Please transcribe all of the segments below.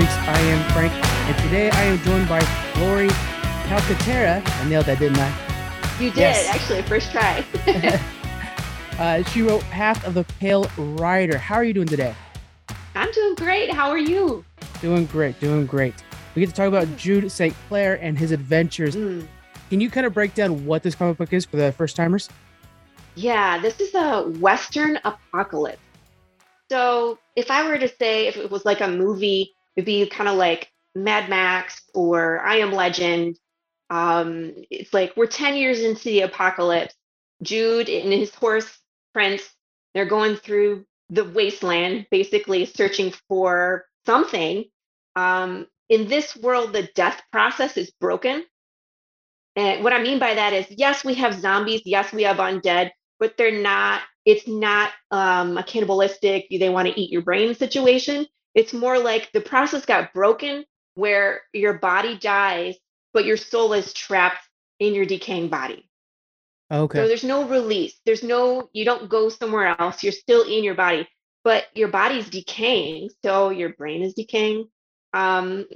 Freaks. I am Frank, and today I am joined by Lori Calcaterra. I nailed that, didn't I? You did, Yes. actually, first try. Uh, she wrote Path of the Pale Rider. How are you doing today? I'm doing great. How are you? Doing great, doing great. We get to talk about Jude St. Clair and his adventures. Mm. Can you kind of break down what this comic book is for the first timers? Yeah, this is a Western apocalypse. So, if I were to say if it was like a movie, it'd be kind of like Mad Max or I Am Legend. Um, it's like we're 10 years into the apocalypse. Jude and his horse, Prince, they're going through the wasteland, basically searching for something. Um, in this world, the death process is broken. And what I mean by that is, yes, we have zombies, yes, we have undead, but they're not, it's not um, a cannibalistic, they want to eat your brain situation. It's more like the process got broken where your body dies, but your soul is trapped in your decaying body. Okay. So there's no release. There's no, you don't go somewhere else. You're still in your body, but your body's decaying. So your brain is decaying. Um,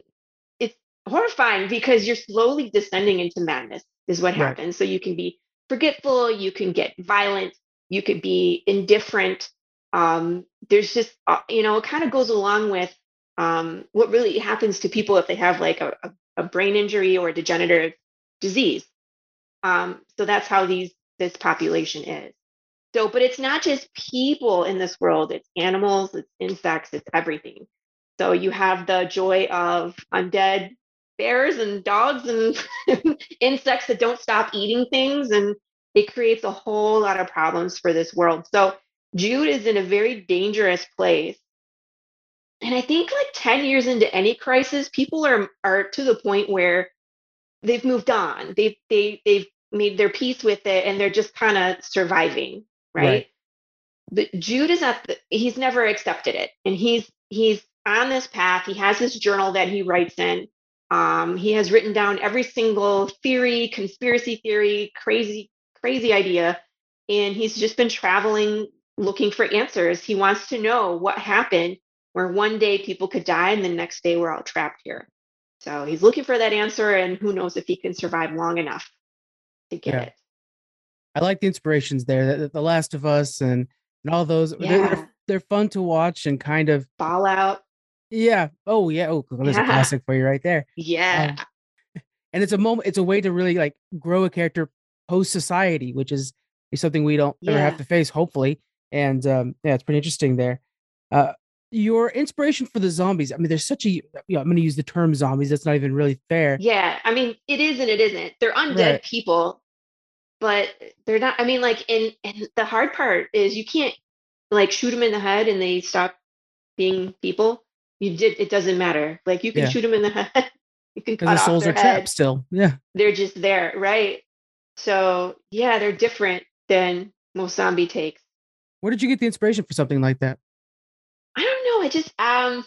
it's horrifying because you're slowly descending into madness, is what Right. happens. So you can be forgetful, you can get violent, you could be indifferent. Um, there's just, uh, you know, it kind of goes along with um, what really happens to people if they have like a, a, brain injury or degenerative disease. Um, so that's how these this population is. So, but it's not just people in this world, it's animals, it's insects, it's everything. So you have the joy of undead bears and dogs and insects that don't stop eating things, and it creates a whole lot of problems for this world. So Jude is in a very dangerous place. And I think like 10 years into any crisis, people are are to the point where they've moved on. They've they they've made their peace with it and they're just kind of surviving, right? Right. But Jude is at the, he's never accepted it. And he's he's on this path. He has this journal that he writes in. Um, he has written down every single theory, conspiracy theory, crazy, crazy idea. And he's just been traveling looking for answers. He wants to know what happened where one day people could die and the next day we're all trapped here. So he's looking for that answer, and who knows if he can survive long enough to get Yeah. it. I like the inspirations there. The, the Last of Us and, and all those. They're, Yeah. they're, they're fun to watch and kind of, Fallout. yeah. Oh, yeah. Oh, there's a classic for you right there. Yeah. Um, and it's a moment it's a way to really like grow a character post society which is, is something we don't ever have to face hopefully and um yeah it's pretty interesting there uh your inspiration for the zombies i mean there's such a you know, i'm going to use the term zombies that's not even really fair yeah. I mean, it is and it isn't. They're undead Right. people, but they're not. I mean, like, and and the hard part is you can't like shoot them in the head and they stop being people. You did. It doesn't matter. Like you can Yeah. shoot them in the head. You can cut their off souls their are head. trapped still yeah they're just there, right? So yeah, they're different than most zombie takes. Where did you get the inspiration for something like that I don't know. It just um,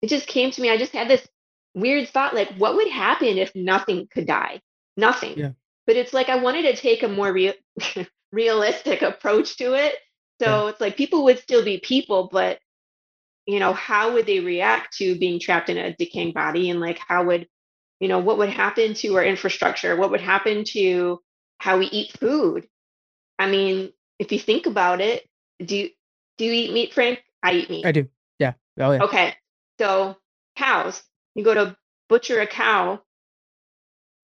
it just came to me. I just had this weird thought, like, what would happen if nothing could die? Nothing. Yeah. But it's like I wanted to take a more real, realistic approach to it. So it's like people would still be people, but you know, how would they react to being trapped in a decaying body? And like, how would, you know, what would happen to our infrastructure? What would happen to how we eat food? I mean, if you think about it, do you, do you eat meat, Frank? I eat meat. i do yeah oh yeah Okay. So cows, you go to butcher a cow,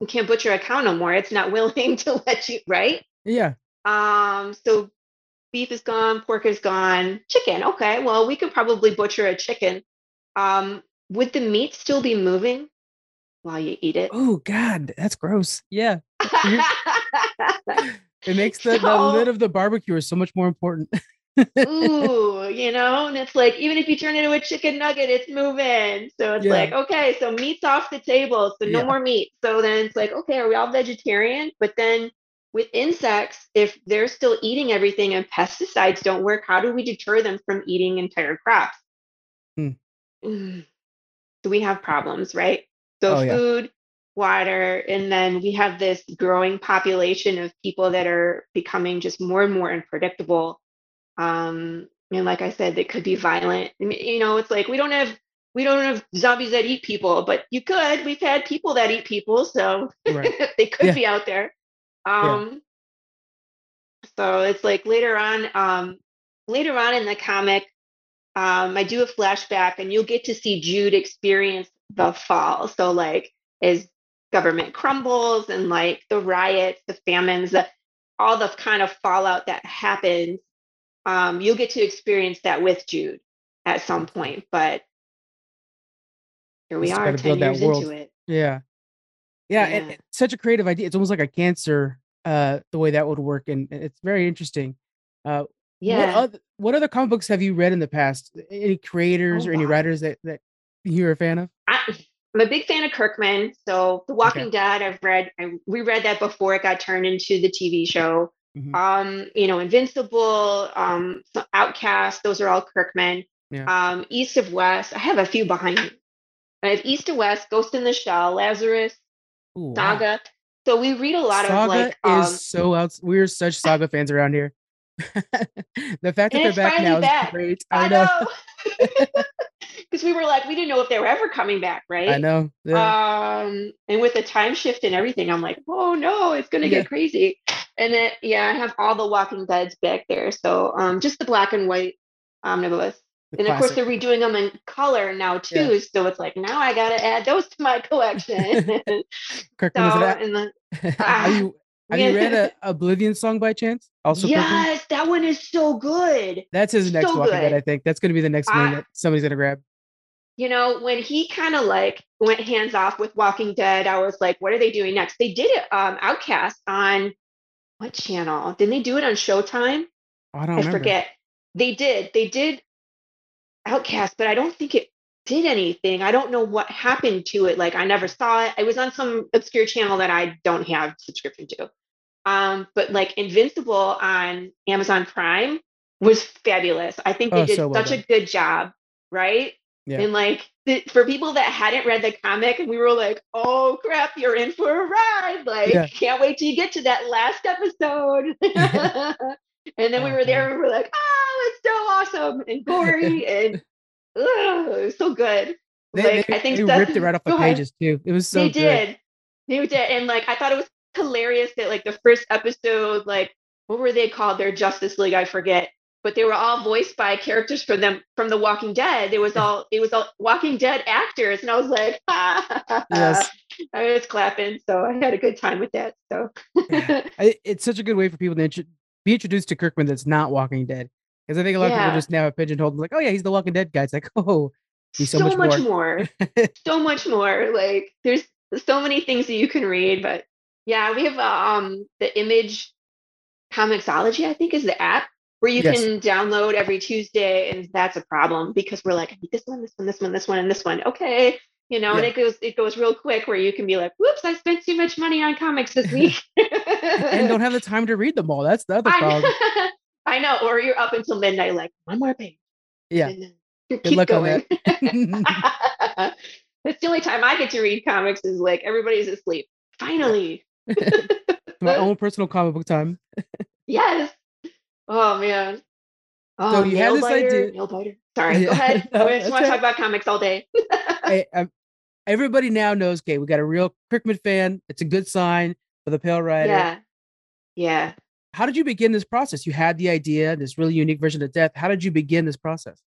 you can't butcher a cow no more. It's not willing to let you, right? yeah Um, so beef is gone, pork is gone, chicken. Okay, well, we could probably butcher a chicken. Um, would the meat still be moving while you eat it? oh god that's gross yeah it makes the, the lid of the barbecue so much more important Ooh, you know, and it's like even if you turn it into a chicken nugget, it's moving. So it's Yeah. like, okay, so meat's off the table, so no Yeah. more meat. So then it's like, okay, are we all vegetarian? But then with insects, if they're still eating everything and pesticides don't work, how do we deter them from eating entire crops? Hmm. Mm. So we have problems, right? So Oh, food, water, and then we have this growing population of people that are becoming just more and more unpredictable. Um, and like I said, they could be violent. I mean, You know, it's like we don't have we don't have zombies that eat people, but you could. We've had people that eat people, so right. they could yeah. be out there. Um, yeah. So it's like later on, um, later on in the comic, um, I do a flashback, and you'll get to see Jude experience the fall. So like as government crumbles and like the riots, the famines, the, all the kind of fallout that happens, um, you'll get to experience that with Jude at some point. But here we Just are, ten years into it. Yeah. Yeah, yeah. And, such a creative idea. It's almost like a cancer, uh, the way that would work, and it's very interesting. Uh, yeah. What other, what other comic books have you read in the past? Any creators oh, or any wow. writers that that you're a fan of? I, am a big fan of Kirkman. So The Walking okay. Dead, I've read. I reread that before it got turned into the TV show. Mm-hmm. Um, you know, Invincible, um, Outcast. Those are all Kirkman. Yeah. Um, East of West. I have a few behind me. I have East to West, Ghost in the Shell, Lazarus, Ooh, Saga. Wow. So we read a lot Saga of like. Um, is so out. We're such Saga fans around here. the fact that they're back now back. is great. I, I know. Because we were like, we didn't know if they were ever coming back, right? I know. Yeah. Um, and with the time shift and everything, I'm like, oh no, it's gonna yeah. get crazy. And then yeah, I have all the Walking Dead's back there. So um, just the black and white omnibus. The and classic. of course, they're redoing them in color now too. Yeah. So it's like now I got to add those to my collection. Kirkman, so, that, the, uh, you, have you read a Oblivion song by chance? Also, yes, Kirkman? that one is so good. That's his next so Walking Dead. I think that's going to be the next one that somebody's going to grab. You know, when he kind of like went hands off with Walking Dead, I was like, what are they doing next? They did it, um, Outcast on what channel? Didn't they do it on Showtime? I don't. I forget. They did. They did Outcast, but I don't think it did anything. I don't know what happened to it. Like I never saw it. It was on some obscure channel that I don't have subscription to. Um, but like Invincible on Amazon Prime was fabulous. I think they oh, did so well such done. a good job, right? Yeah. And like the, for people that hadn't read the comic, and we were like, "Oh crap, you're in for a ride!" Like, yeah. can't wait till you get to that last episode. and then we oh, were there, and we were like, "Oh, it's so awesome and gory and ugh, so good." They, like, they, I think they ripped it right off the pages too. It was so. They good. did. They did, and like I thought it was hilarious that like the first episode, like what were they called? Their Justice League, I forget. But they were all voiced by characters from them from The Walking Dead. It was all it was all Walking Dead actors, and I was like, ah. yes. I was clapping, so I had a good time with that. So it's such a good way for people to int- be introduced to Kirkman that's not Walking Dead, because I think a lot yeah. of people just now have pigeonholed like, oh yeah, he's the Walking Dead guy. It's like, oh, he's so, so much, much more. more. so much more. Like there's so many things that you can read, but yeah, we have uh, um the image Comixology, I think is the app where you yes. can download every Tuesday, and that's a problem because we're like, I need this one, this one, this one, this one, and this one. Okay, you know, yeah. and it goes it goes real quick where you can be like, whoops, I spent too much money on comics this week. and don't have the time to read them all. That's the other problem. I, know, or you're up until midnight, like one more page. Yeah. Keep going. That's the only time I get to read comics is like everybody's asleep. Finally. My own personal comic book time. yes. Oh man. Oh, so you had this biter, idea. Nail biter. Sorry, go ahead. no, I just want to talk about comics all day. hey, um, everybody now knows. Okay, we got a real Kirkman fan. It's a good sign for the Pale Rider. Yeah. Yeah. How did you begin this process? You had the idea, this really unique version of death. How did you begin this process?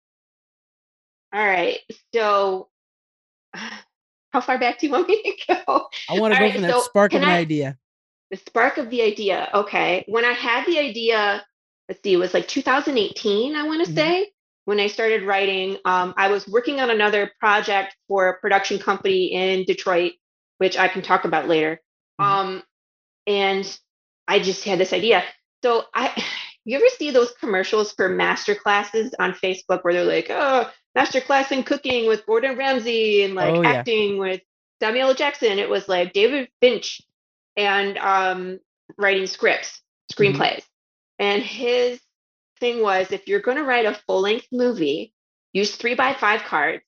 All right. So how far back do you want me to go? I want to go right, from that so spark of an I, idea. The spark of the idea. Okay. When I had the idea, let's see, it was like 2018, I want to mm-hmm. say, when I started writing. Um, I was working on another project for a production company in Detroit, which I can talk about later. Mm-hmm. Um, and I just had this idea. So I you ever see those commercials for master classes on Facebook where they're like, oh, master class in cooking with Gordon Ramsay and like oh, yeah. acting with Samuel Jackson. It was like David Finch and um, writing scripts, screenplays. Mm-hmm. And his thing was if you're going to write a full length movie, use three by five cards.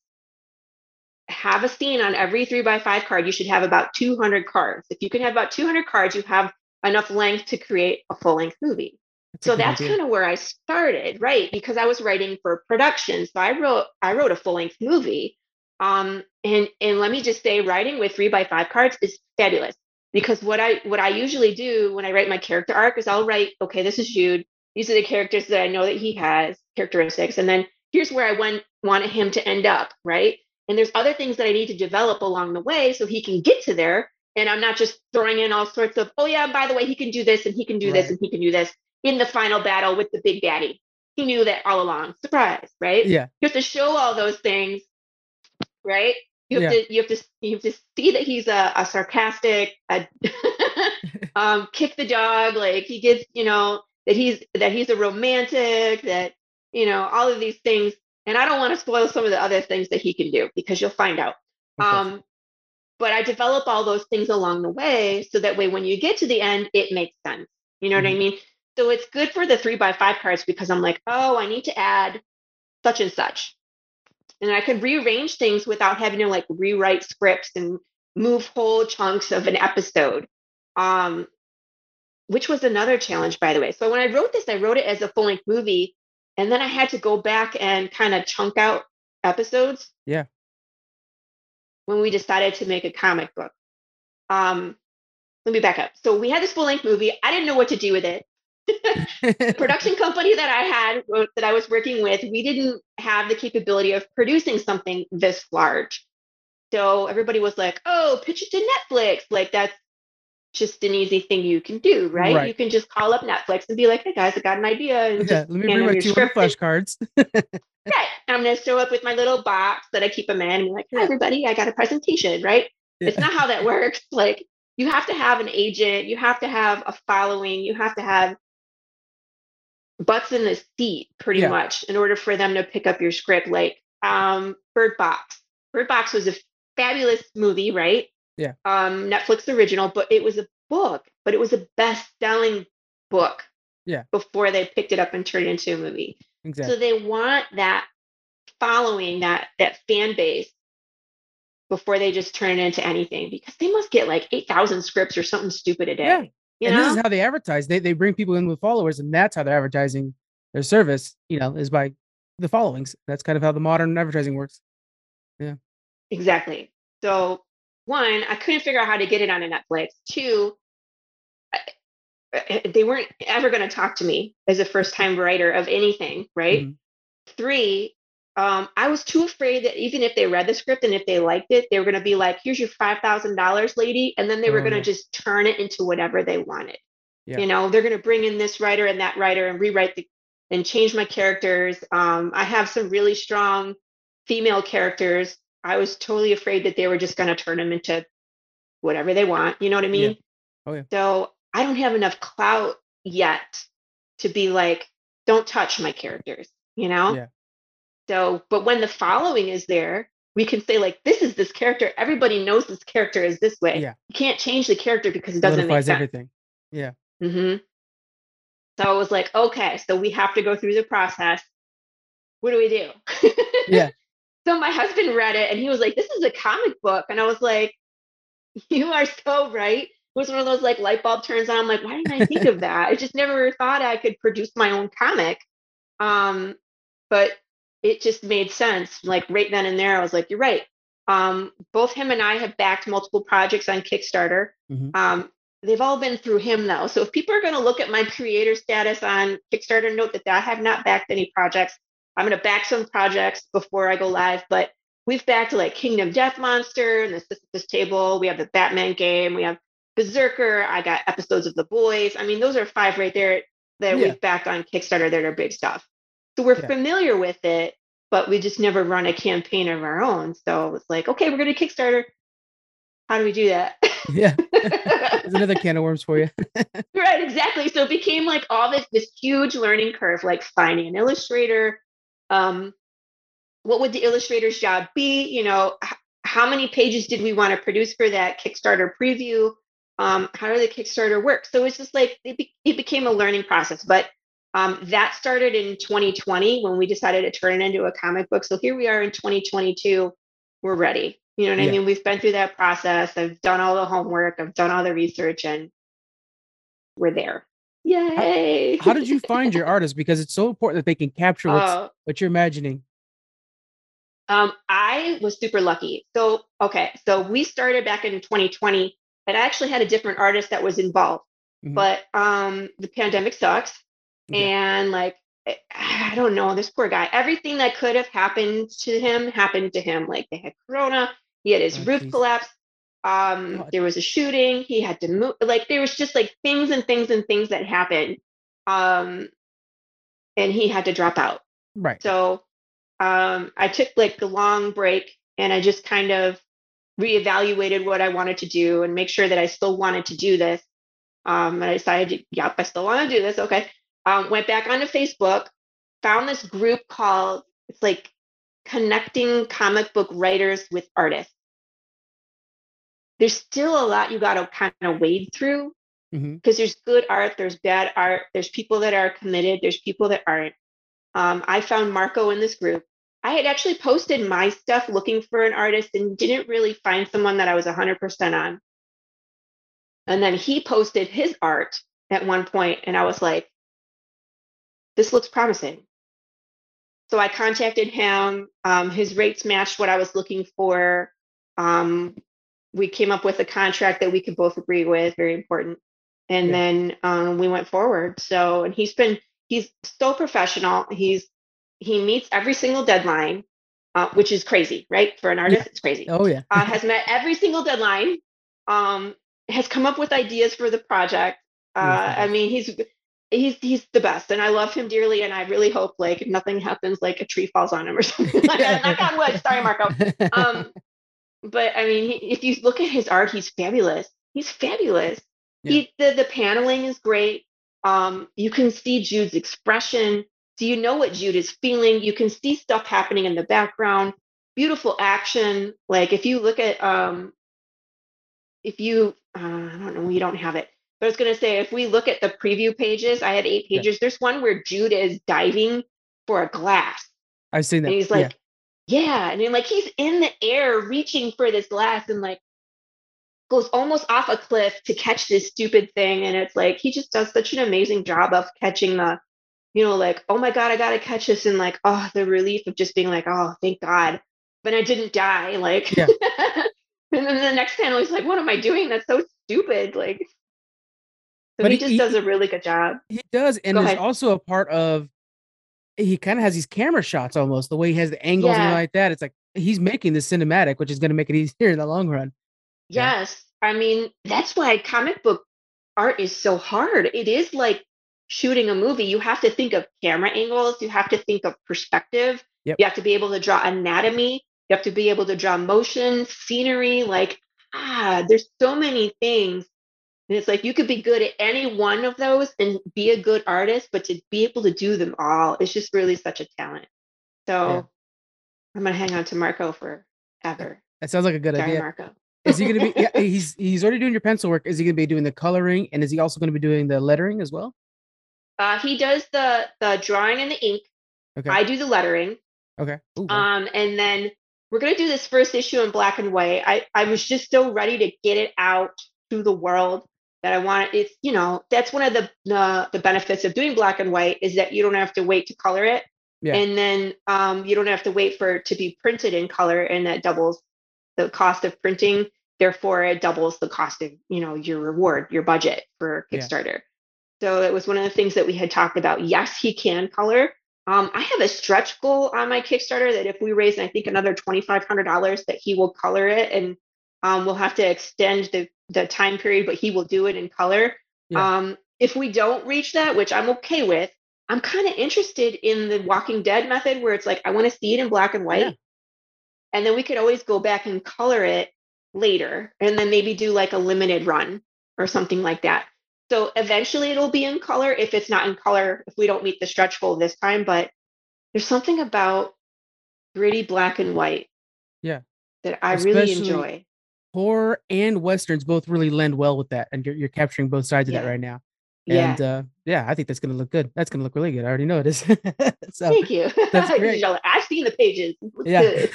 Have a scene on every three by five card. You should have about 200 cards. If you can have about 200 cards, you have enough length to create a full length movie. That's so that's kind of where I started, right? Because I was writing for production. So I wrote I wrote a full length movie. Um, and and let me just say, writing with three by five cards is fabulous because what I what I usually do when I write my character arc is I'll write, okay, this is Jude. These are the characters that I know that he has characteristics, and then here's where I want wanted him to end up, right? And there's other things that I need to develop along the way so he can get to there. And I'm not just throwing in all sorts of, oh yeah, by the way, he can do this and he can do right. this and he can do this in the final battle with the big daddy. He knew that all along. Surprise, right? Yeah. You have to show all those things, right? You have yeah. to you have to you have to see that he's a, a sarcastic, a um, kick the dog, like he gets, you know, that he's that he's a romantic, that you know, all of these things. And I don't want to spoil some of the other things that he can do because you'll find out. Okay. Um, but I develop all those things along the way so that way when you get to the end, it makes sense. You know mm-hmm. what I mm-hmm. mean? So it's good for the three by five cards because I'm like, oh, I need to add such and such. And I can rearrange things without having to like rewrite scripts and move whole chunks of an episode. Um, which was another challenge, by the way. So when I wrote this, I wrote it as a full length movie, and then I had to go back and kind of chunk out episodes. Yeah. When we decided to make a comic book. Um, let me back up. So we had this full length movie. I didn't know what to do with it. Production company that I had uh, that I was working with, we didn't have the capability of producing something this large. So everybody was like, "Oh, pitch it to Netflix." Like that's just an easy thing you can do, right? right? You can just call up Netflix and be like, "Hey guys, I got an idea." And yeah, let me bring my two flashcards. right. I'm gonna show up with my little box that I keep them in and be like, "Hey everybody, I got a presentation." Right? Yeah. It's not how that works. Like you have to have an agent, you have to have a following, you have to have butts in the seat pretty yeah. much in order for them to pick up your script like um bird box. Bird box was a fabulous movie right? Yeah. Um netflix original but it was a book but it was a best-selling book yeah. before they picked it up and turned it into a movie. Exactly so they want that following that that fan base before they just turn it into anything because they must get like 8000 scripts or something stupid a day. Yeah you and know? this is how they advertise. They they bring people in with followers, and that's how they're advertising their service. You know, is by the followings. That's kind of how the modern advertising works. Yeah. Exactly. So one, I couldn't figure out how to get it on a Netflix. Two, they weren't ever going to talk to me as a first time writer of anything, right? Mm-hmm. Three, um, I was too afraid that even if they read the script and if they liked it, they were going to be like, "Here's your five thousand dollars, lady," and then they were going to oh. just turn it into whatever they wanted. Yeah. You know, they're going to bring in this writer and that writer and rewrite the and change my characters. Um, I have some really strong female characters. I was totally afraid that they were just going to turn them into whatever they want. You know what I mean? Yeah. Oh yeah. So I don't have enough clout yet to be like, don't touch my characters. You know? Yeah. So, but when the following is there, we can say like, this is this character. Everybody knows this character is this way. Yeah. You can't change the character because it doesn't make sense. everything. Yeah. Mm-hmm. So I was like, okay, so we have to go through the process. What do we do? yeah. So my husband read it and he was like, this is a comic book. And I was like, you are so right. It was one of those like light bulb turns on. I'm like, why didn't I think of that? I just never thought I could produce my own comic. Um, but it just made sense. Like right then and there, I was like, you're right. Um, both him and I have backed multiple projects on Kickstarter. Mm-hmm. Um, they've all been through him though. So if people are going to look at my creator status on Kickstarter, note that I have not backed any projects. I'm going to back some projects before I go live, but we've backed like Kingdom Death Monster and the Sisyphus Table. We have the Batman game. We have Berserker. I got episodes of The Boys. I mean, those are five right there that yeah. we've backed on Kickstarter that are big stuff. So we're yeah. familiar with it, but we just never run a campaign of our own. So it's like, okay, we're going to Kickstarter. How do we do that? yeah. There's another can of worms for you. right, exactly. So it became like all this this huge learning curve, like finding an illustrator. Um, what would the illustrator's job be? You know, h- how many pages did we want to produce for that Kickstarter preview? Um, how did the Kickstarter work? So it's just like it, be- it became a learning process. But um, that started in 2020 when we decided to turn it into a comic book. So here we are in 2022. We're ready. You know what yeah. I mean? We've been through that process. I've done all the homework. I've done all the research, and we're there. Yay! How, how did you find your artists? Because it's so important that they can capture uh, what you're imagining. Um, I was super lucky. So, okay, so we started back in 2020, and I actually had a different artist that was involved. Mm-hmm. But um, the pandemic sucks, and like eh, I don't know, this poor guy. Everything that could have happened to him happened to him. Like they had corona, he had his oh, roof geez. collapse. Um, there was a shooting. He had to move. Like there was just like things and things and things that happened. Um, and he had to drop out. Right. So um, I took like a long break and I just kind of reevaluated what I wanted to do and make sure that I still wanted to do this. Um, and I decided, yep, I still want to do this. Okay. Um, went back onto Facebook, found this group called, it's like connecting comic book writers with artists. There's still a lot you got to kind of wade through because mm-hmm. there's good art, there's bad art, there's people that are committed, there's people that aren't. Um, I found Marco in this group. I had actually posted my stuff looking for an artist and didn't really find someone that I was 100% on. And then he posted his art at one point, and I was like, this looks promising. So I contacted him. Um, his rates matched what I was looking for. Um, we came up with a contract that we could both agree with, very important. And yeah. then um, we went forward. So, and he's been, he's so professional. He's, he meets every single deadline, uh, which is crazy, right? For an artist, yeah. it's crazy. Oh, yeah. uh, has met every single deadline, um, has come up with ideas for the project. Uh, I mean, he's he's he's the best and I love him dearly and I really hope like nothing happens like a tree falls on him or something like that. Knock on wood. Sorry, Marco. Um, but I mean, he, if you look at his art, he's fabulous. He's fabulous. Yeah. He the the paneling is great. Um, you can see Jude's expression. So you know what Jude is feeling. You can see stuff happening in the background. Beautiful action. Like if you look at um, if you uh, I don't know, you don't have it I was going to say, if we look at the preview pages, I had eight pages. Yeah. There's one where Jude is diving for a glass. I've seen that. And he's like, yeah. yeah. And then like he's in the air reaching for this glass and like goes almost off a cliff to catch this stupid thing. And it's like he just does such an amazing job of catching the, you know, like, oh my God, I gotta catch this. And like, oh, the relief of just being like, oh, thank God. But I didn't die. Like yeah. and then the next panel he's like, what am I doing? That's so stupid. Like so but he, just he, does a really good job. He does, and Go there's also a part of he kind of has these camera shots almost the way he has the angles yeah. and like that. It's like he's making the cinematic, which is going to make it easier in the long run. Yes, yeah. I mean that's why comic book art is so hard. It is like shooting a movie. You have to think of camera angles. You have to think of perspective. Yep. You have to be able to draw anatomy. You have to be able to draw motion, scenery. Like ah, there's so many things and it's like you could be good at any one of those and be a good artist, but to be able to do them all is just really such a talent. So yeah. I'm gonna hang on to Marco for ever. That sounds like a good Sorry, idea. Marco. is he gonna be yeah, he's he's already doing your pencil work. Is he gonna be doing the coloring and is he also gonna be doing the lettering as well? Uh he does the the drawing and the ink. Okay. I do the lettering. Okay. Ooh, um and then we're gonna do this first issue in black and white. I, I was just so ready to get it out to the world that I want. It's you know that's one of the uh, the benefits of doing black and white is that you don't have to wait to color it, yeah. and then um, you don't have to wait for it to be printed in color, and that doubles the cost of printing. Therefore, it doubles the cost of you know your reward, your budget for Kickstarter. Yeah. So it was one of the things that we had talked about. Yes, he can color. Um, I have a stretch goal on my Kickstarter that if we raise, I think another twenty five hundred dollars, that he will color it, and um, we'll have to extend the the time period, but he will do it in color. Yeah. Um, if we don't reach that, which I'm okay with, I'm kind of interested in the Walking Dead method where it's like I want to see it in black and white, yeah. and then we could always go back and color it later, and then maybe do like a limited run or something like that. So eventually it'll be in color if it's not in color if we don't meet the stretch goal this time. But there's something about gritty black and white, yeah, that I Especially, really enjoy horror and westerns both really lend well with that, and you're you're capturing both sides of that right now. And yeah. uh, yeah, I think that's gonna look good. That's gonna look really good. I already know it is. so, Thank you. That's great. I've seen the pages. yeah.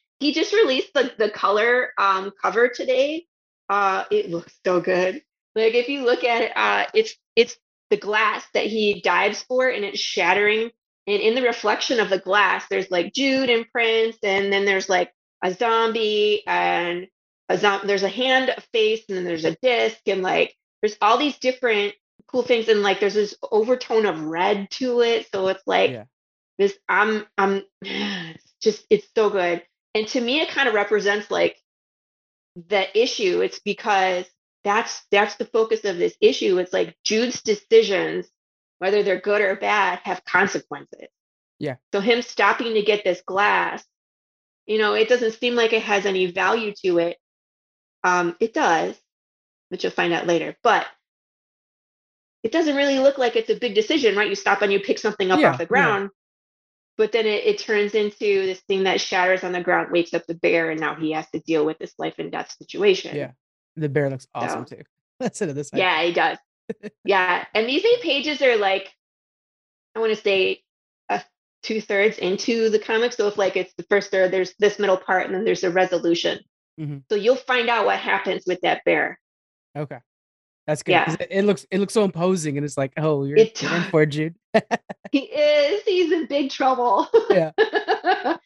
he just released the the color um, cover today. Uh, it looks so good. Like if you look at it, uh, it's it's the glass that he dives for, and it's shattering and in the reflection of the glass, there's like Jude and Prince, and then there's like a zombie and a zombie. There's a hand, a face, and then there's a disc, and like there's all these different cool things, and like there's this overtone of red to it, so it's like yeah. this. I'm, I'm, it's just it's so good, and to me, it kind of represents like the issue. It's because that's that's the focus of this issue. It's like Jude's decisions whether they're good or bad, have consequences. Yeah. So him stopping to get this glass, you know, it doesn't seem like it has any value to it. Um, it does, which you'll find out later, but it doesn't really look like it's a big decision, right? You stop and you pick something up yeah, off the ground, yeah. but then it, it turns into this thing that shatters on the ground, wakes up the bear, and now he has to deal with this life and death situation. Yeah. The bear looks awesome so, too. That's it. This. Yeah, he does yeah, and these eight pages are like, I want to say, two thirds into the comic. So if like it's the first third, there's this middle part, and then there's a resolution. Mm-hmm. So you'll find out what happens with that bear. Okay, that's good. Yeah. It, it, looks it looks so imposing, and it's like, oh, you're, it, you're in for Jude. he is. He's in big trouble. yeah.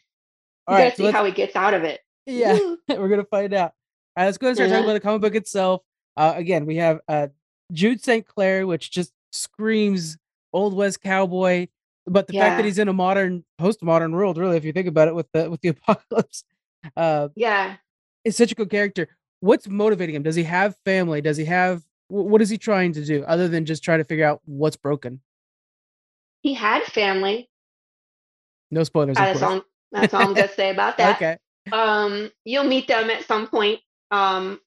All right, so see how he gets out of it. Yeah, we're gonna find out. All right, let's go and start uh-huh. talking about the comic book itself. Uh, again, we have uh, Jude St. Clair, which just screams old west cowboy. But the yeah. fact that he's in a modern, postmodern world, really, if you think about it, with the with the apocalypse, uh, yeah, is such a good character. What's motivating him? Does he have family? Does he have what is he trying to do other than just try to figure out what's broken? He had family. No spoilers. that's, all, that's all I'm gonna say about that. okay. Um, you'll meet them at some point. Um,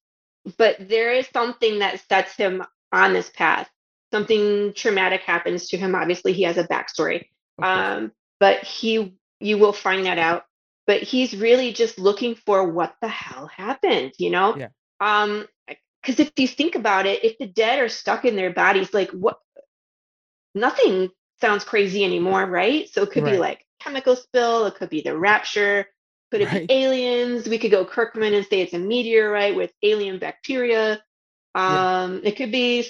but there is something that sets him on this path. Something traumatic happens to him. Obviously, he has a backstory. Um, but he, you will find that out. But he's really just looking for what the hell happened, you know? Yeah. Um, because if you think about it, if the dead are stuck in their bodies, like what? Nothing sounds crazy anymore, right? So it could right. be like chemical spill. It could be the rapture. Could it right. be aliens? We could go Kirkman and say it's a meteorite with alien bacteria. Um, yeah. It could be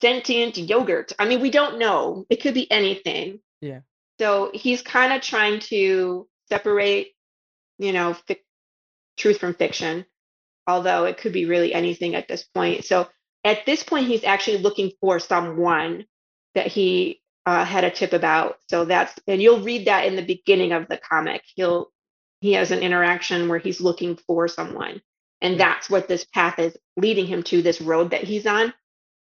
sentient yogurt. I mean, we don't know. It could be anything. Yeah. So he's kind of trying to separate, you know, fic- truth from fiction, although it could be really anything at this point. So at this point, he's actually looking for someone that he uh, had a tip about. So that's, and you'll read that in the beginning of the comic. He'll, he has an interaction where he's looking for someone. And that's what this path is leading him to this road that he's on.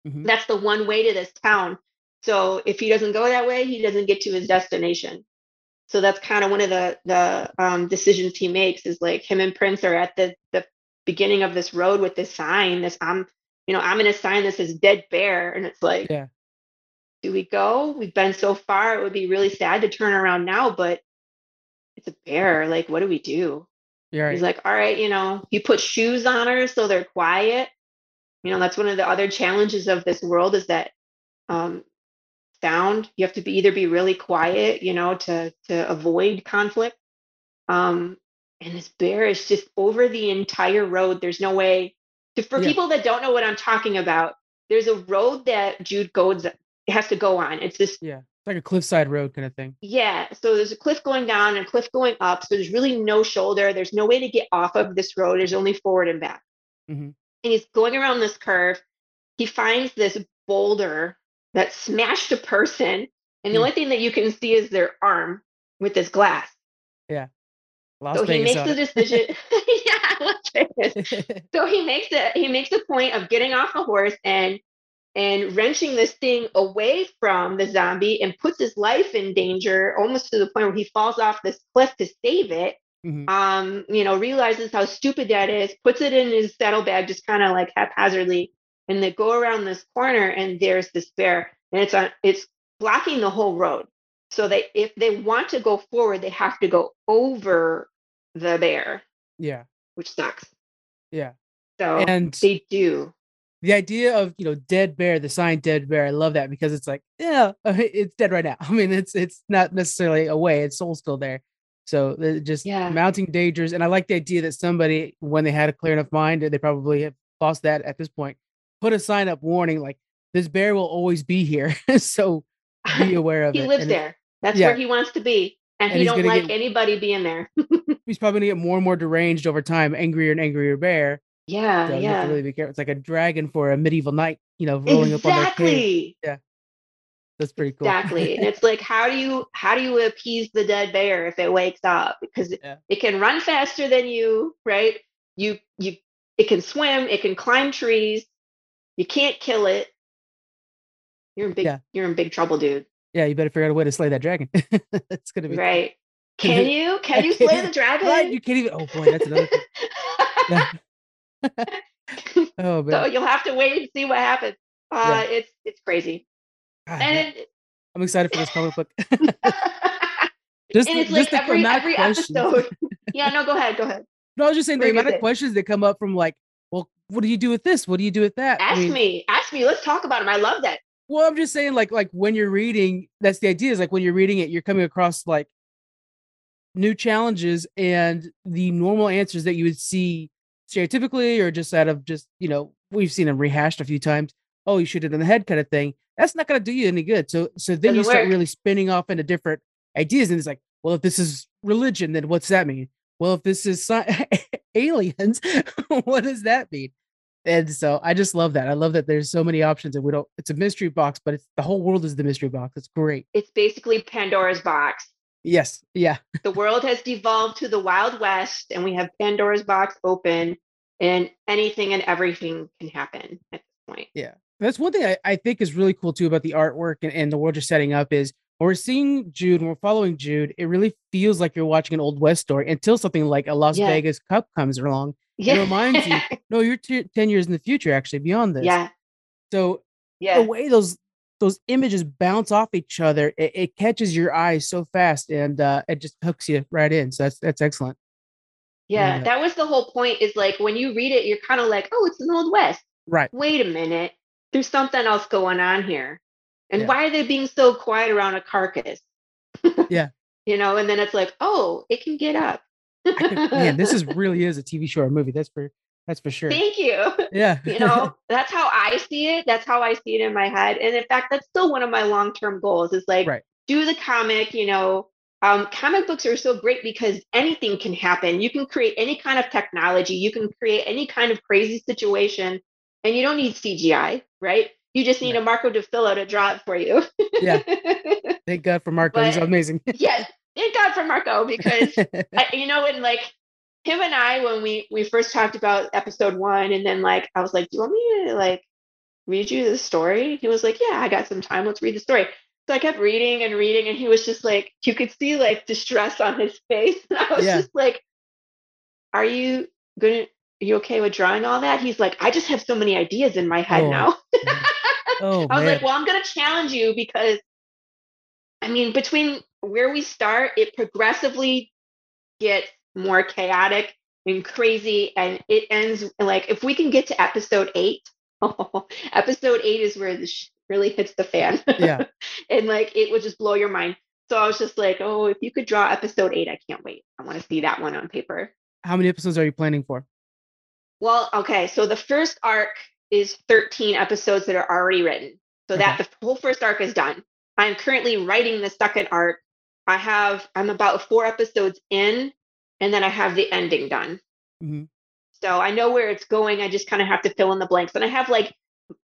Mm-hmm. That's the one way to this town. So if he doesn't go that way, he doesn't get to his destination. So that's kind of one of the the um, decisions he makes is like him and Prince are at the the beginning of this road with this sign. This I'm you know I'm in a sign that says dead bear, and it's like, yeah. do we go? We've been so far. It would be really sad to turn around now, but it's a bear. Like, what do we do? Right. He's like, all right, you know, you put shoes on her so they're quiet. You know, that's one of the other challenges of this world is that um, sound. You have to be either be really quiet, you know, to to avoid conflict. Um, and this bear is just over the entire road. There's no way to, for yeah. people that don't know what I'm talking about. There's a road that Jude goes has to go on. It's this yeah it's like a cliffside road kind of thing. Yeah. So there's a cliff going down and a cliff going up. So there's really no shoulder. There's no way to get off of this road. There's only forward and back. Mm-hmm. And he's going around this curve. He finds this boulder that smashed a person. And the mm. only thing that you can see is their arm with this glass. Yeah. Las so Vegas he makes the decision. yeah, so he makes it. He makes a point of getting off the horse and and wrenching this thing away from the zombie and puts his life in danger almost to the point where he falls off this cliff to save it. Mm-hmm. Um, you know, realizes how stupid that is, puts it in his saddlebag just kind of like haphazardly, and they go around this corner and there's this bear, and it's on it's blocking the whole road. So they if they want to go forward, they have to go over the bear. Yeah. Which sucks. Yeah. So and they do the idea of you know dead bear the sign dead bear i love that because it's like yeah it's dead right now i mean it's it's not necessarily away its soul's still there so just yeah. mounting dangers and i like the idea that somebody when they had a clear enough mind they probably have lost that at this point put a sign up warning like this bear will always be here so be aware of he it lives and there That's yeah. where he wants to be. And, and he don't like get, anybody being there. he's probably gonna get more and more deranged over time, angrier and angrier bear. Yeah, so yeah. really be careful. It's like a dragon for a medieval knight, you know, rolling exactly. up on their cave. Yeah. That's pretty cool. Exactly. and it's like how do you how do you appease the dead bear if it wakes up? Because yeah. it can run faster than you, right? You you it can swim, it can climb trees. You can't kill it. You're in big yeah. you're in big trouble, dude. Yeah, you better figure out a way to slay that dragon. it's gonna be right. Can you? Can you slay the dragon? Right? You can't even. Oh boy, that's another thing. Oh man. So you'll have to wait and see what happens. Uh, yeah. It's it's crazy. And it, I'm excited for this comic book. just, and it's just like every every episode. yeah, no, go ahead, go ahead. No, I was just saying the amount of questions that come up from like, well, what do you do with this? What do you do with that? Ask I mean, me, ask me. Let's talk about them. I love that. Well, I'm just saying, like, like when you're reading, that's the idea. Is like when you're reading it, you're coming across like new challenges and the normal answers that you would see stereotypically or just out of just you know we've seen them rehashed a few times. Oh, you shoot it in the head, kind of thing. That's not going to do you any good. So, so then Doesn't you start work. really spinning off into different ideas, and it's like, well, if this is religion, then what's that mean? Well, if this is sci- aliens, what does that mean? And so I just love that. I love that there's so many options and we don't it's a mystery box, but it's the whole world is the mystery box. It's great. It's basically Pandora's box. Yes. Yeah. the world has devolved to the Wild West and we have Pandora's box open and anything and everything can happen at this point. Yeah. That's one thing I, I think is really cool too about the artwork and, and the world you're setting up is when we're seeing Jude, when we're following Jude, it really feels like you're watching an old West story until something like a Las yeah. Vegas Cup comes along. Yeah. It reminds you, no, you're t- 10 years in the future, actually, beyond this. Yeah. So yeah. the way those those images bounce off each other, it, it catches your eye so fast and uh, it just hooks you right in. So that's that's excellent. Yeah, yeah, that was the whole point. Is like when you read it, you're kind of like, oh, it's an old West. Right. Wait a minute. There's something else going on here. And yeah. why are they being so quiet around a carcass? yeah. You know, and then it's like, oh, it can get up. can, man, this is really is a TV show or movie. That's for that's for sure. Thank you. Yeah. you know, that's how I see it. That's how I see it in my head. And in fact, that's still one of my long-term goals is like right. do the comic, you know. Um, comic books are so great because anything can happen. You can create any kind of technology, you can create any kind of crazy situation, and you don't need CGI, right? You just need a Marco DeFillo to draw it for you. yeah. Thank God for Marco. But, He's amazing. yes. Thank God for Marco because I, you know, when like him and I, when we we first talked about episode one, and then like I was like, "Do you want me to like read you the story?" He was like, "Yeah, I got some time. Let's read the story." So I kept reading and reading, and he was just like, you could see like distress on his face, and I was yeah. just like, "Are you gonna? Are you okay with drawing all that?" He's like, "I just have so many ideas in my head oh. now." oh, I was man. like, well, I'm going to challenge you because, I mean, between where we start, it progressively gets more chaotic and crazy. And it ends like, if we can get to episode eight, episode eight is where this really hits the fan. Yeah. and like, it would just blow your mind. So I was just like, oh, if you could draw episode eight, I can't wait. I want to see that one on paper. How many episodes are you planning for? Well, okay. So the first arc is 13 episodes that are already written. So okay. that the whole first arc is done. I'm currently writing the second arc. I have, I'm about four episodes in, and then I have the ending done. Mm-hmm. So I know where it's going. I just kind of have to fill in the blanks. And I have like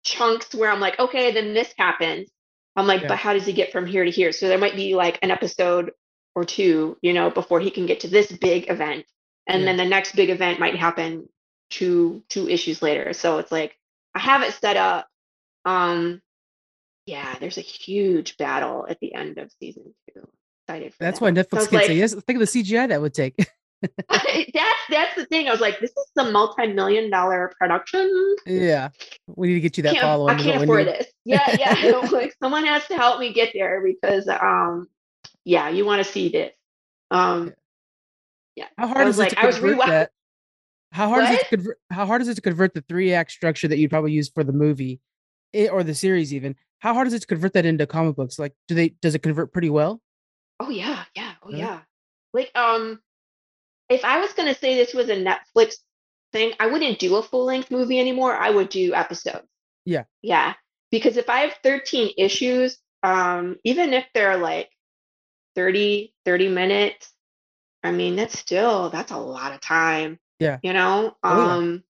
chunks where I'm like, okay, then this happens. I'm like, yeah. but how does he get from here to here? So there might be like an episode or two, you know, before he can get to this big event. And yeah. then the next big event might happen two two issues later. So it's like I have it set up. Um, yeah, there's a huge battle at the end of season two. Excited for that's that. why Netflix so can like, say yes. Think of the CGI that would take. that's that's the thing. I was like, this is a multi-million dollar production. Yeah, we need to get you that follow. I can't afford this. Yeah, yeah. like someone has to help me get there because, um, yeah, you want to see this. Um, yeah. How hard is like, it to convert that? How hard what? is it to convert? How hard is it to convert the three act structure that you'd probably use for the movie, it, eh, or the series even? How hard is it to convert that into comic books? Like, do they does it convert pretty well? Oh yeah, yeah, oh really? yeah. Like, um, if I was gonna say this was a Netflix thing, I wouldn't do a full length movie anymore. I would do episodes. Yeah, yeah. Because if I have 13 issues, um, even if they're like 30, 30 minutes. I mean, that's still that's a lot of time. Yeah. You know? Oh, yeah. Um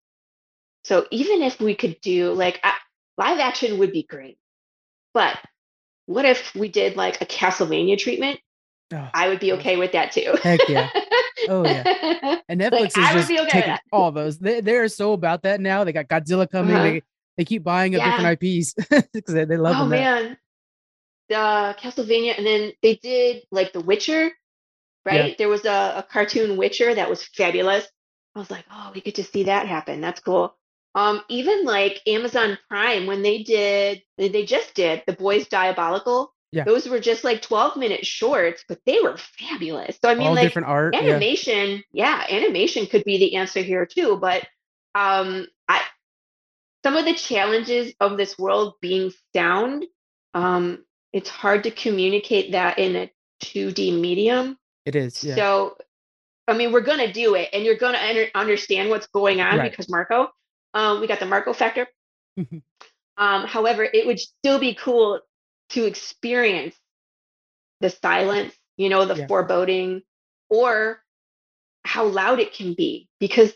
so even if we could do like I, live action would be great. But what if we did like a Castlevania treatment? Oh, I would be okay with that too. Heck yeah. Oh yeah. And Netflix Like, is just okay taking all those. They they're so about that now. They got Godzilla coming. Uh-huh. They they keep buying up Yeah. different IPs because they, they love Oh them. that. man. The Castlevania and then they did like The Witcher, right? There was a, a cartoon Witcher that was fabulous. I was like, oh, we get to see that happen. That's cool. Um, even like Amazon Prime, when they did, they just did The Boys Diabolical. Yeah. Those were just like 12 minute shorts, but they were fabulous. So I mean, all like different art. Yeah. animation, yeah. animation could be the answer here too. But um, I some of the challenges of this world being sound, um, it's hard to communicate that in a 2D medium. It is. Yeah. So, I mean, we're gonna do it, and you're gonna under- understand what's going on Right. because Marco, um, we got the Marco factor. Mhm. Um, however, it would still be cool to experience the silence, you know, the Yeah. foreboding, or how loud it can be, because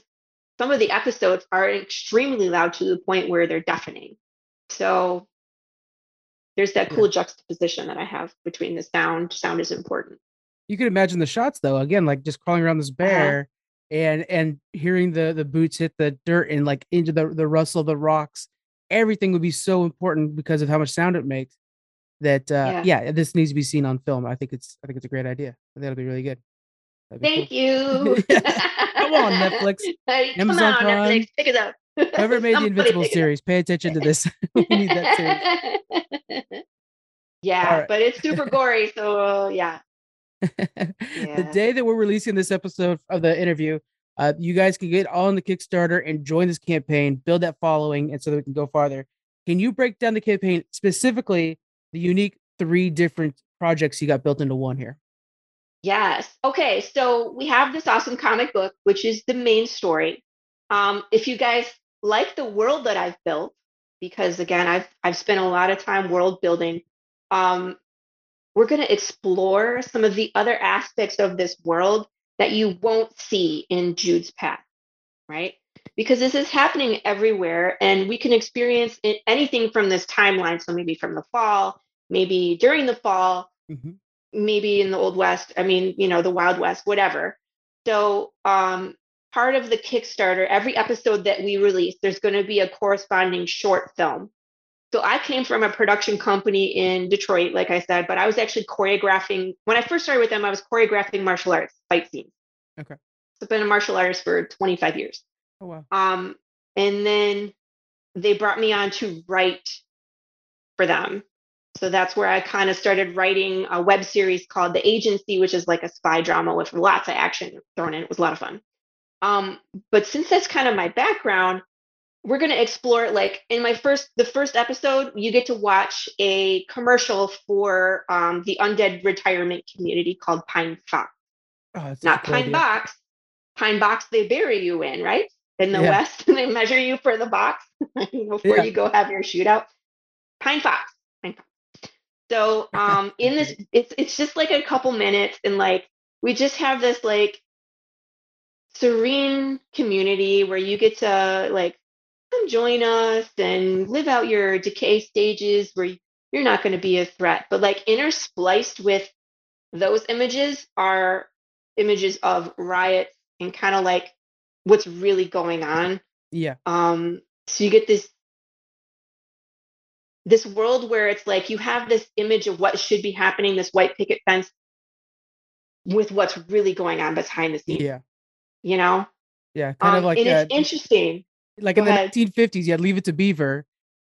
some of the episodes are extremely loud to the point where they're deafening. So there's that Yeah. cool juxtaposition that I have between the sound. Sound is important. You could imagine the shots though. Again, like just crawling around this Uh-huh. bear and and hearing the the boots hit the dirt and like into the the rustle of the rocks. Everything would be so important because of how much sound it makes. That uh Yeah. yeah, this needs to be seen on film. I think it's I think it's a great idea. I think that'll be really good. Be Thank cool. you. Come on, Netflix. Hey, Come Amazon on, Prime. Netflix. Pick it up. Whoever made the Invincible pick it up. series, pay attention to this. we need that series. yeah, right. but it's super gory, so uh, yeah. the day that we're releasing this episode of the interview, uh, you guys can get all on the Kickstarter and join this campaign, build that following, and so that we can go farther. Can you break down the campaign specifically, the unique three different projects you got built into one here? Yes. Okay. So we have this awesome comic book, which is the main story. Um, if you guys like the world that I've built, because again, I've I've spent a lot of time world building. Um, we're going to explore some of the other aspects of this world that you won't see in Jude's path, right? Because this is happening everywhere, and we can experience anything from this timeline. So maybe from the fall, maybe during the fall, Mhm. maybe in the old west i mean you know the wild west whatever so um part of the kickstarter every episode that we release there's going to be a corresponding short film so i came from a production company in detroit like i said but i was actually choreographing when i first started with them i was choreographing martial arts fight scenes Okay. so i've been a martial artist for 25 years Oh wow. um, and then they brought me on to write for them. So that's where I kind of started writing a web series called The Agency, which is like a spy drama with lots of action thrown in. It was a lot of fun. Um, but since that's kind of my background, we're going to explore like in my first the first episode you get to watch a commercial for um, the undead retirement community called pine fox. Oh, that's such a not pine idea. box. Pine box they bury you in right? In the Yeah. west they measure you for the box before Yeah. you go have your shootout. Pine fox. Pine fox. So um in this it's it's just like a couple minutes and like we just have this like serene community where you get to like come join us and live out your decay stages where you're not going to be a threat but like interspliced with those images are images of riots and kind of like what's really going on Yeah. um so you get this this world where it's like you have this image of what should be happening this white picket fence with what's really going on behind the scenes Yeah. you know Yeah. Kind um, of like and uh, it's interesting like go in the 1950s, you had Leave It to Beaver,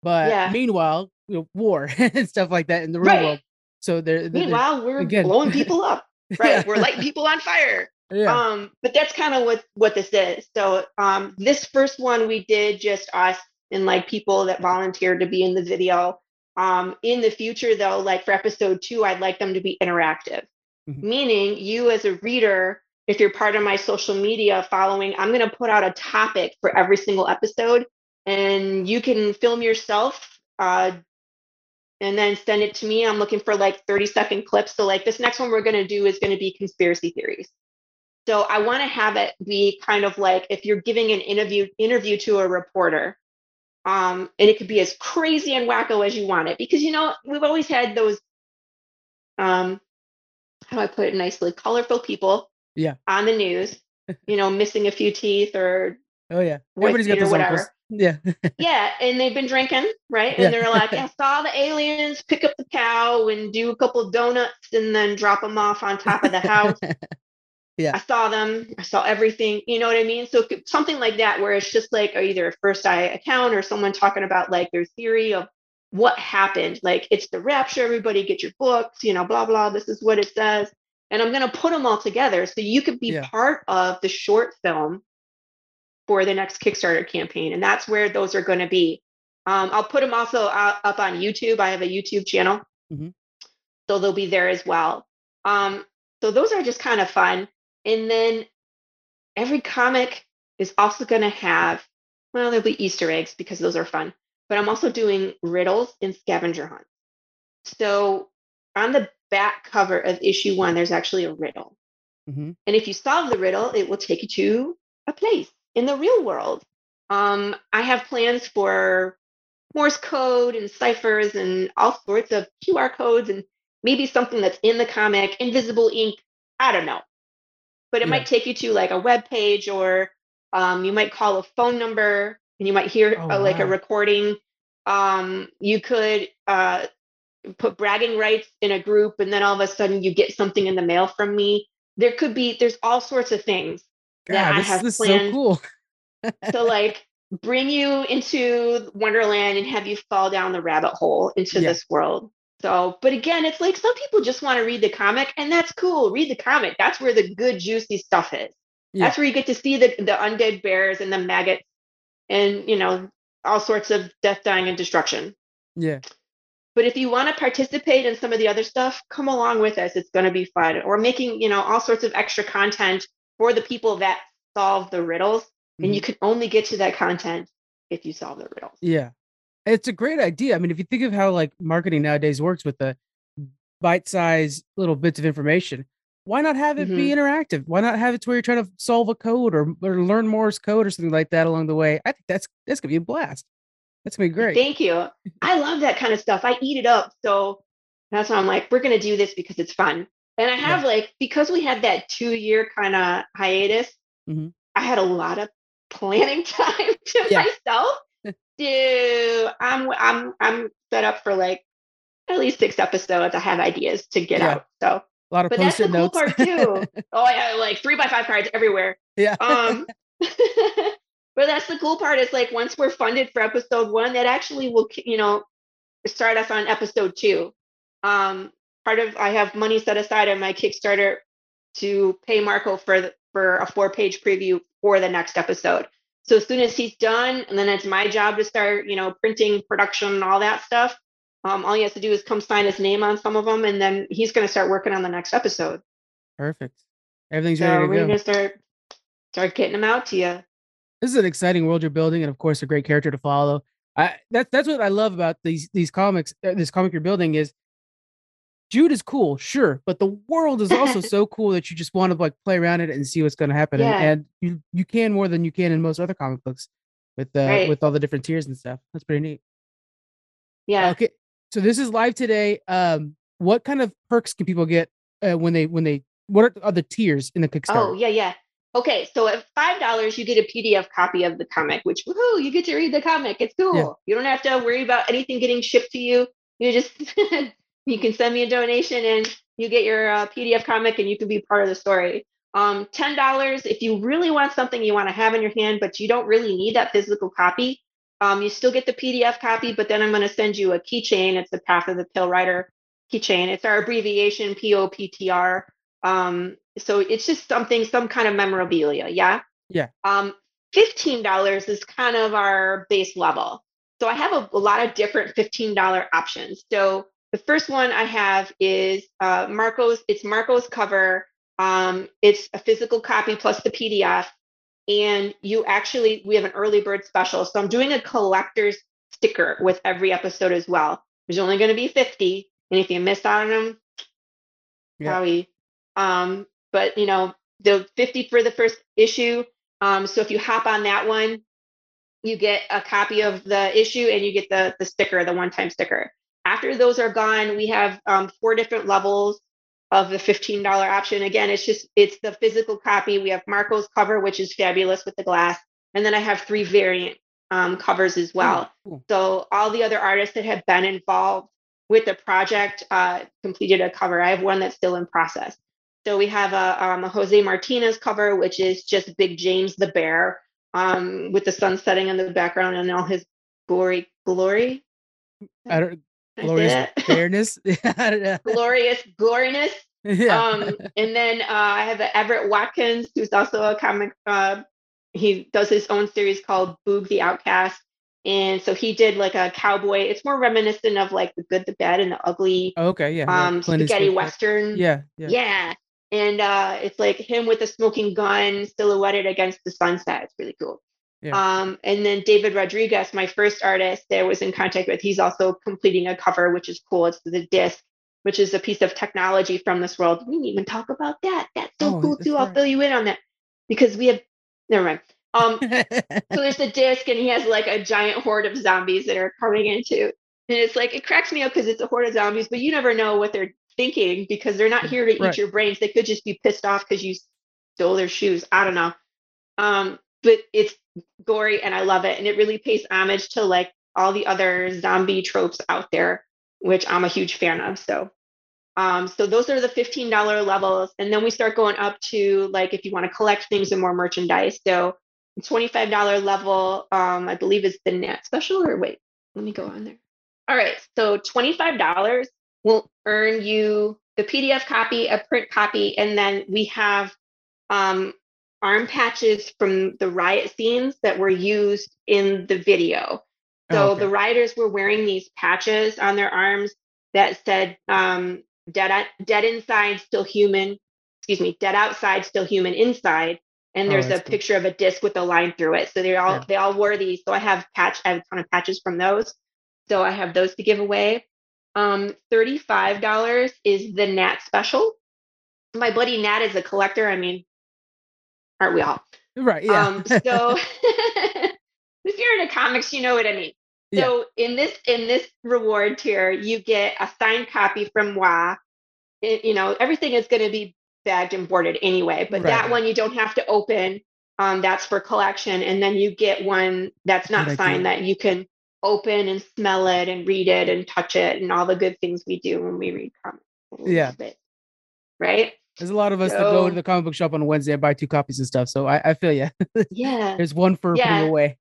but Yeah. meanwhile, you know, war and stuff like that in the real Right. world. So there, meanwhile we're again. blowing people up right Yeah. we're lighting people on fire yeah. Um, but that's kind of what what this is. So um, this first one we did just us and like people that volunteered to be in the video. Um, in the future, though, like for episode two, I'd like them to be interactive, Mhm. meaning you as a reader, if you're part of my social media following, I'm going to put out a topic for every single episode, and you can film yourself uh, and then send it to me. I'm looking for like 30 second clips. So like this next one we're going to do is going to be conspiracy theories. So I want to have it be kind of like if you're giving an interview interview to a reporter, um, and it could be as crazy and wacko as you want it because you know we've always had those, um, how do I put it nicely, colorful people, yeah, on the news, you know, missing a few teeth or oh yeah, everybody's got those whatever. Uncles. Yeah. yeah. And they've been drinking, right? And yeah. they're like, I saw the aliens pick up the cow and do a couple donuts and then drop them off on top of the house. yeah. I saw them. I saw everything. You know what I mean? So something like that, where it's just like uh, either a first eye account or someone talking about like their theory of what happened. Like it's the rapture. Everybody get your books, you know, blah, blah. This is what it says. And I'm going to put them all together so you could be yeah. part of the short film for the next Kickstarter campaign. And that's where those are going to be. Um, I'll put them also up on YouTube. I have a YouTube channel. Mm-hmm. So they'll be there as well. Um, so those are just kind of fun. And then every comic is also going to have, well, there'll be Easter eggs because those are fun. But I'm also doing riddles and scavenger hunts. So on the back cover of issue one, there's actually a riddle. Mm-hmm. And if you solve the riddle, it will take you to a place in the real world. Um, I have plans for Morse code and ciphers and all sorts of QR codes and maybe something that's in the comic, invisible ink. I don't know. But it yeah. might take you to like a web page or um, you might call a phone number and you might hear oh, like wow. a recording. Um, you could uh, put bragging rights in a group and then all of a sudden you get something in the mail from me. There could be, there's all sorts of things yeah, this, I have this planned so cool. to like bring you into Wonderland and have you fall down the rabbit hole into yeah. this world. So, but again, it's like some people just want to read the comic, and that's cool. Read the comic. That's where the good, juicy stuff is. Yeah. That's where you get to see the the undead bears and the maggots, and you know all sorts of death, dying, and destruction. Yeah. But if you want to participate in some of the other stuff, come along with us. It's going to be fun. Or making you know all sorts of extra content for the people that solve the riddles. Mm-hmm. And you can only get to that content if you solve the riddles. Yeah. It's a great idea. I mean, if you think of how like marketing nowadays works with the bite-sized little bits of information, why not have it mm-hmm. be interactive? Why not have it to where you're trying to solve a code or, or learn Morse code or something like that along the way? I think that's that's gonna be a blast. That's gonna be great. Thank you. I love that kind of stuff. I eat it up. So that's why I'm like, we're gonna do this because it's fun. And I have yeah. like because we had that two year kind of hiatus, mm-hmm. I had a lot of planning time to yeah. myself. Dude, I'm I'm I'm set up for like at least six episodes. I have ideas to get yeah. out. So a lot of but that's the notes. cool part too. oh yeah, like three by five cards everywhere. Yeah. Um but that's the cool part is like once we're funded for episode one, that actually will you know start us on episode two. Um part of I have money set aside on my Kickstarter to pay Marco for the, for a four page preview for the next episode. So as soon as he's done, and then it's my job to start, you know, printing, production, and all that stuff. Um, all he has to do is come sign his name on some of them, and then he's going to start working on the next episode. Perfect. Everything's so ready to we're go. going to start start getting them out to you. This is an exciting world you're building, and of course, a great character to follow. I, that's that's what I love about these these comics. Uh, this comic you're building is Jude is cool, sure, but the world is also so cool that you just want to like play around it and see what's going to happen. Yeah. And, and, you you can more than you can in most other comic books with uh, right. with all the different tiers and stuff. That's pretty neat. Yeah. Okay. So this is live today. Um, what kind of perks can people get uh, when they when they what are the tiers in the Kickstarter? Oh yeah, yeah. Okay, so at five dollars you get a PDF copy of the comic, which woohoo, you get to read the comic. It's cool. Yeah. You don't have to worry about anything getting shipped to you. You just you can send me a donation and you get your uh, PDF comic and you can be part of the story. Um, $10 if you really want something you want to have in your hand, but you don't really need that physical copy. Um, you still get the PDF copy, but then I'm going to send you a keychain. It's the Path of the Pale Rider keychain. It's our abbreviation POPTR. Um, so it's just something, some kind of memorabilia. Yeah. Yeah. Um, $15 is kind of our base level. So I have a, a lot of different $15 options. So the first one I have is uh, Marco's. It's Marco's cover. Um, it's a physical copy plus the PDF, and you actually we have an early bird special. So I'm doing a collector's sticker with every episode as well. There's only going to be 50. And if you miss out on them, yeah. Probably. Um, but you know, the 50 for the first issue. Um, so if you hop on that one, you get a copy of the issue and you get the the sticker, the one-time sticker. After those are gone, we have um, four different levels of the $15 option. Again, it's just it's the physical copy. We have Marco's cover, which is fabulous with the glass, and then I have three variant um, covers as well. Cool. So all the other artists that have been involved with the project uh, completed a cover. I have one that's still in process. So we have a, um, a Jose Martinez cover, which is just Big James the bear um, with the sun setting in the background and all his glory. Glory. I don't. Glorious fairness. glorious gloriness. Yeah. Um, and then uh, I have Everett Watkins, who's also a comic. Uh, he does his own series called Boog the Outcast, and so he did like a cowboy. It's more reminiscent of like the good, the bad, and the ugly. Okay, yeah. Um, spaghetti western. Yeah, yeah, yeah. And uh, it's like him with a smoking gun silhouetted against the sunset. It's really cool. Yeah. Um, and then David Rodriguez, my first artist that I was in contact with, he's also completing a cover, which is cool. It's the disc, which is a piece of technology from this world. We didn't even talk about that. That's so oh, cool too. I'll fill you in on that because we have. Never mind. Um, so there's the disc, and he has like a giant horde of zombies that are coming into. And it's like it cracks me up because it's a horde of zombies, but you never know what they're thinking because they're not here to right. eat your brains. They could just be pissed off because you stole their shoes. I don't know. Um, but it's gory and I love it. And it really pays homage to like all the other zombie tropes out there, which I'm a huge fan of. So um, so those are the $15 levels. And then we start going up to like if you want to collect things and more merchandise. So $25 level, um, I believe is the net special or wait, let me go on there. All right. So $25 will earn you the PDF copy, a print copy, and then we have um, arm patches from the riot scenes that were used in the video. So oh, okay. the rioters were wearing these patches on their arms that said um, "dead, dead inside, still human." Excuse me, dead outside, still human inside. And oh, there's oh, a cool. picture of a disc with a line through it. So they all yeah. they all wore these. So I have patch, I have a ton of patches from those. So I have those to give away. Um, $35 is the Nat special. My buddy Nat is a collector. I mean, aren't we all? Right. Yeah. Um, so if you're into comics, you know what I mean. So yeah. in this in this reward tier, you get a signed copy from WA. It, you know, everything is going to be bagged and boarded anyway, but right. that one you don't have to open. Um, that's for collection, and then you get one that's not signed that you can open and smell it and read it and touch it and all the good things we do when we read comics. Yeah. Right. There's a lot of us so, that go to the comic book shop on Wednesday and buy two copies and stuff. So I, I feel you. Yeah. There's one for yeah. putting away.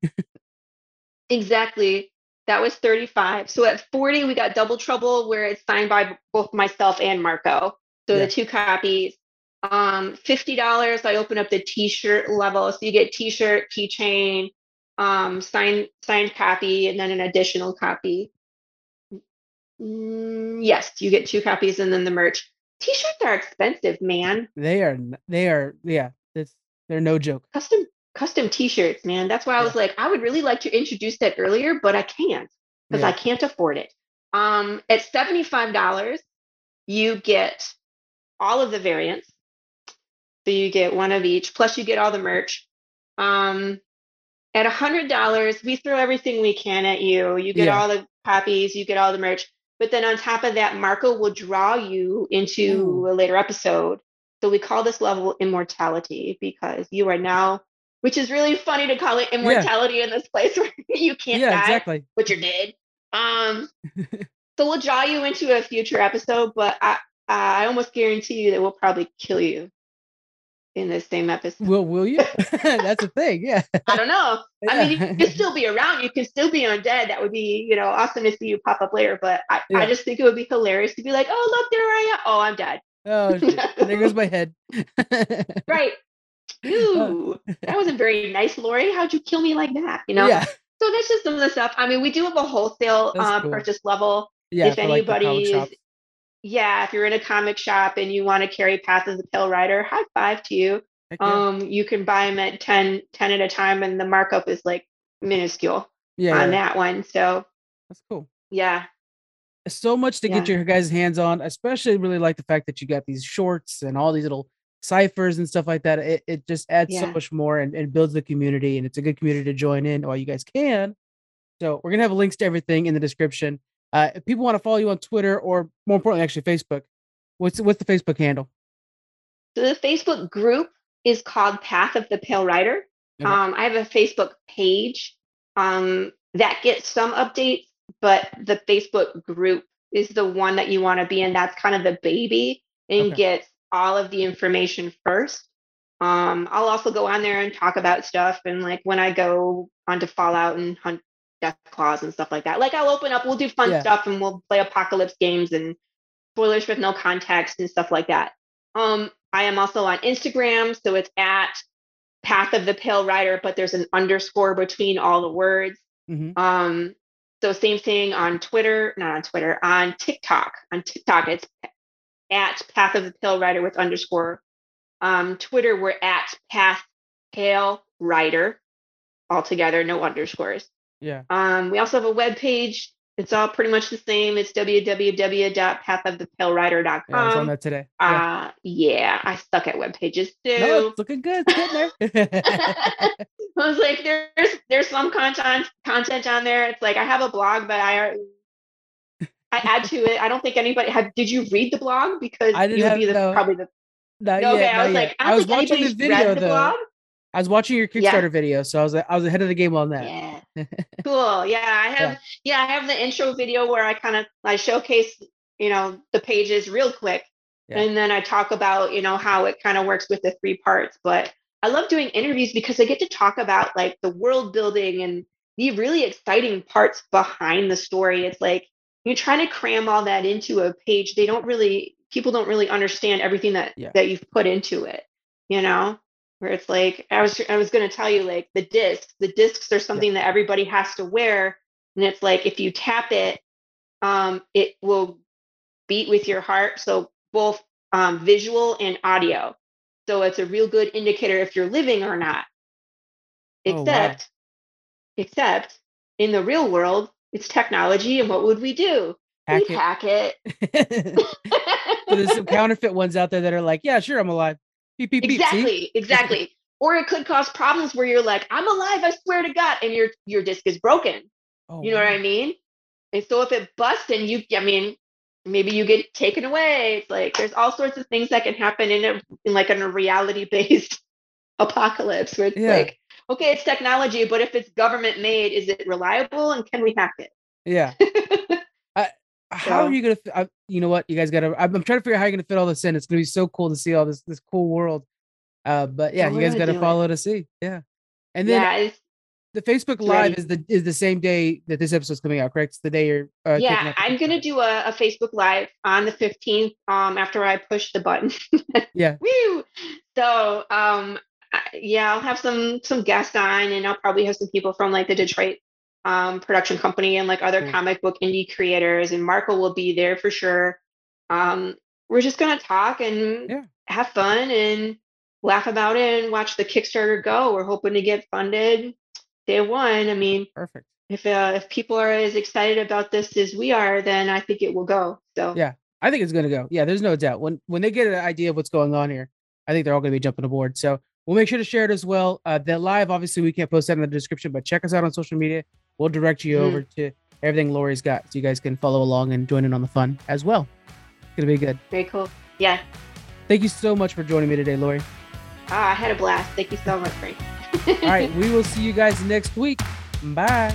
exactly. That was 35. So at 40, we got Double Trouble, where it's signed by both myself and Marco. So yeah. the two copies. Um, $50, I open up the t-shirt level. So you get t-shirt, keychain, um, signed signed copy, and then an additional copy. Mm, yes, you get two copies and then the merch. T-shirts are expensive, man. They are. They are. Yeah, it's they're no joke. Custom custom T-shirts, man. That's why I was like, I would really like to introduce that earlier, but I can't because yeah. I can't afford it. Um, at seventy five dollars, you get all of the variants. So you get one of each, plus you get all the merch. Um, at a hundred dollars, we throw everything we can at you. You get yeah. all the copies, you get all the merch. But then on top of that, Marco will draw you into Ooh. a later episode. So we call this level immortality because you are now, which is really funny to call it immortality yeah. in this place where you can't yeah, die, exactly. but you're dead. Um, so we'll draw you into a future episode, but I, I almost guarantee you that we'll probably kill you in the same episode. Will will you? That's the thing. Yeah. I don't know. Yeah. I mean, you can still be around. You can still be undead. That would be, you know, awesome to see you pop up later. But I, yeah. I just think it would be hilarious to be like, oh, look, there I am. Oh, I'm dead. Oh, there goes my head. right. Ooh, that wasn't very nice, Lori. How'd you kill me like that? You know? Yeah. So that's just some of the stuff. I mean, we do have a wholesale um, cool. purchase level. Yeah, if anybody like yeah, if you're in a comic shop and you want to carry Path of the Pale Rider, high five to you. Um, you can buy them at 10, 10 at a time, and the markup is like minuscule yeah, on yeah. that one. So that's cool. Yeah. so much to yeah. get your guys' hands on. Especially really like the fact that you got these shorts and all these little ciphers and stuff like that. It, it just adds so much more and, and builds the community. And it's a good community to join in while you guys can. So we're gonna have links to everything in the description. Uh, if people want to follow you on Twitter or more importantly, actually Facebook, what's what's the Facebook handle? So the Facebook group is called Path of the Pale Rider. Okay. Um, I have a Facebook page um, that gets some updates, but the Facebook group is the one that you want to be in. That's kind of the baby and okay. gets all of the information first. Um, I'll also go on there and talk about stuff. And like when I go on onto Fallout and hunt death claws and stuff like that, like I'll open up, we'll do fun yeah. stuff and we'll play apocalypse games and spoilers with no context and stuff like that. Um, I am also on Instagram, so it's at Path of the Pale Rider, but there's an underscore between all the words. Mm-hmm. Um, so same thing on Twitter, not on Twitter, on TikTok. On TikTok, it's at Path of the Pale Rider with underscore. Um, Twitter, we're at Path Pale Rider, all together, no underscores. Yeah. Um, we also have a web page it's all pretty much the same. It's www.pathofthepalerider.com. Yeah, I was on that today. Yeah. Uh, yeah, I suck at web pages too. No, it's looking good. It's there. I was like, there's there's some content content on there. It's like I have a blog, but I I add to it. I don't think anybody had. Did you read the blog? Because I didn't you would be the, no, probably the. Not okay, yet, I was yet. like, I, I was watching the video the though. Blog. I was watching your Kickstarter yeah. video, so I was I was ahead of the game on that. Yeah. cool. Yeah, I have yeah. yeah. I have the intro video where I kind of I showcase, you know, the pages real quick. Yeah. And then I talk about, you know, how it kind of works with the three parts. But I love doing interviews because I get to talk about like the world building and the really exciting parts behind the story. It's like you're trying to cram all that into a page. They don't really people don't really understand everything that that you've put into it, you know? Where it's like I was I was going to tell you like the discs the discs are something yeah. that everybody has to wear and it's like if you tap it um, it will beat with your heart so both um, visual and audio so it's a real good indicator if you're living or not except oh, wow. except in the real world it's technology and what would we do hack we it. hack it there's some counterfeit ones out there that are like yeah sure i'm alive Beep, beep, exactly, beep, exactly. or it could cause problems where you're like, I'm alive, I swear to God, and your your disc is broken. Oh, you know wow. what I mean? And so if it busts and you, I mean, maybe you get taken away. It's like there's all sorts of things that can happen in a in like in a reality based apocalypse where it's yeah. like, okay, it's technology, but if it's government made, is it reliable and can we hack it? Yeah. how are you gonna? I, you know what? You guys gotta. I'm, I'm, trying to figure out how you're gonna fit all this in. It's gonna be so cool to see all this this cool world. Uh, but yeah, you guys gotta follow it. to see. Yeah, and then yeah, the Facebook Live is the is the same day that this episode's coming out. Correct? It's the day you're. Uh, yeah, I'm gonna do a, a, Facebook Live on the 15th. Um, after I push the button. yeah. Woo! So um, yeah, I'll have some some guests on, and I'll probably have some people from like the Detroit um, production company and like other mm. comic book indie creators, and Marco will be there for sure. Um, we're just gonna talk and yeah. have fun and laugh about it and watch the Kickstarter go. We're hoping to get funded day one. I mean, perfect. If uh, if people are as excited about this as we are, then I think it will go. So yeah, I think it's gonna go. Yeah, there's no doubt. When when they get an idea of what's going on here, I think they're all gonna be jumping aboard. So we'll make sure to share it as well. Uh, the live, obviously, we can't post that in the description, but check us out on social media we'll direct you mm-hmm. over to everything Lori's got so you guys can follow along and join in on the fun as well. It's gonna be good. Very cool. Yeah. Thank you so much for joining me today, Lori. Ah, I had a blast. Thank you so much, Frank. All right, we will see you guys next week. Bye.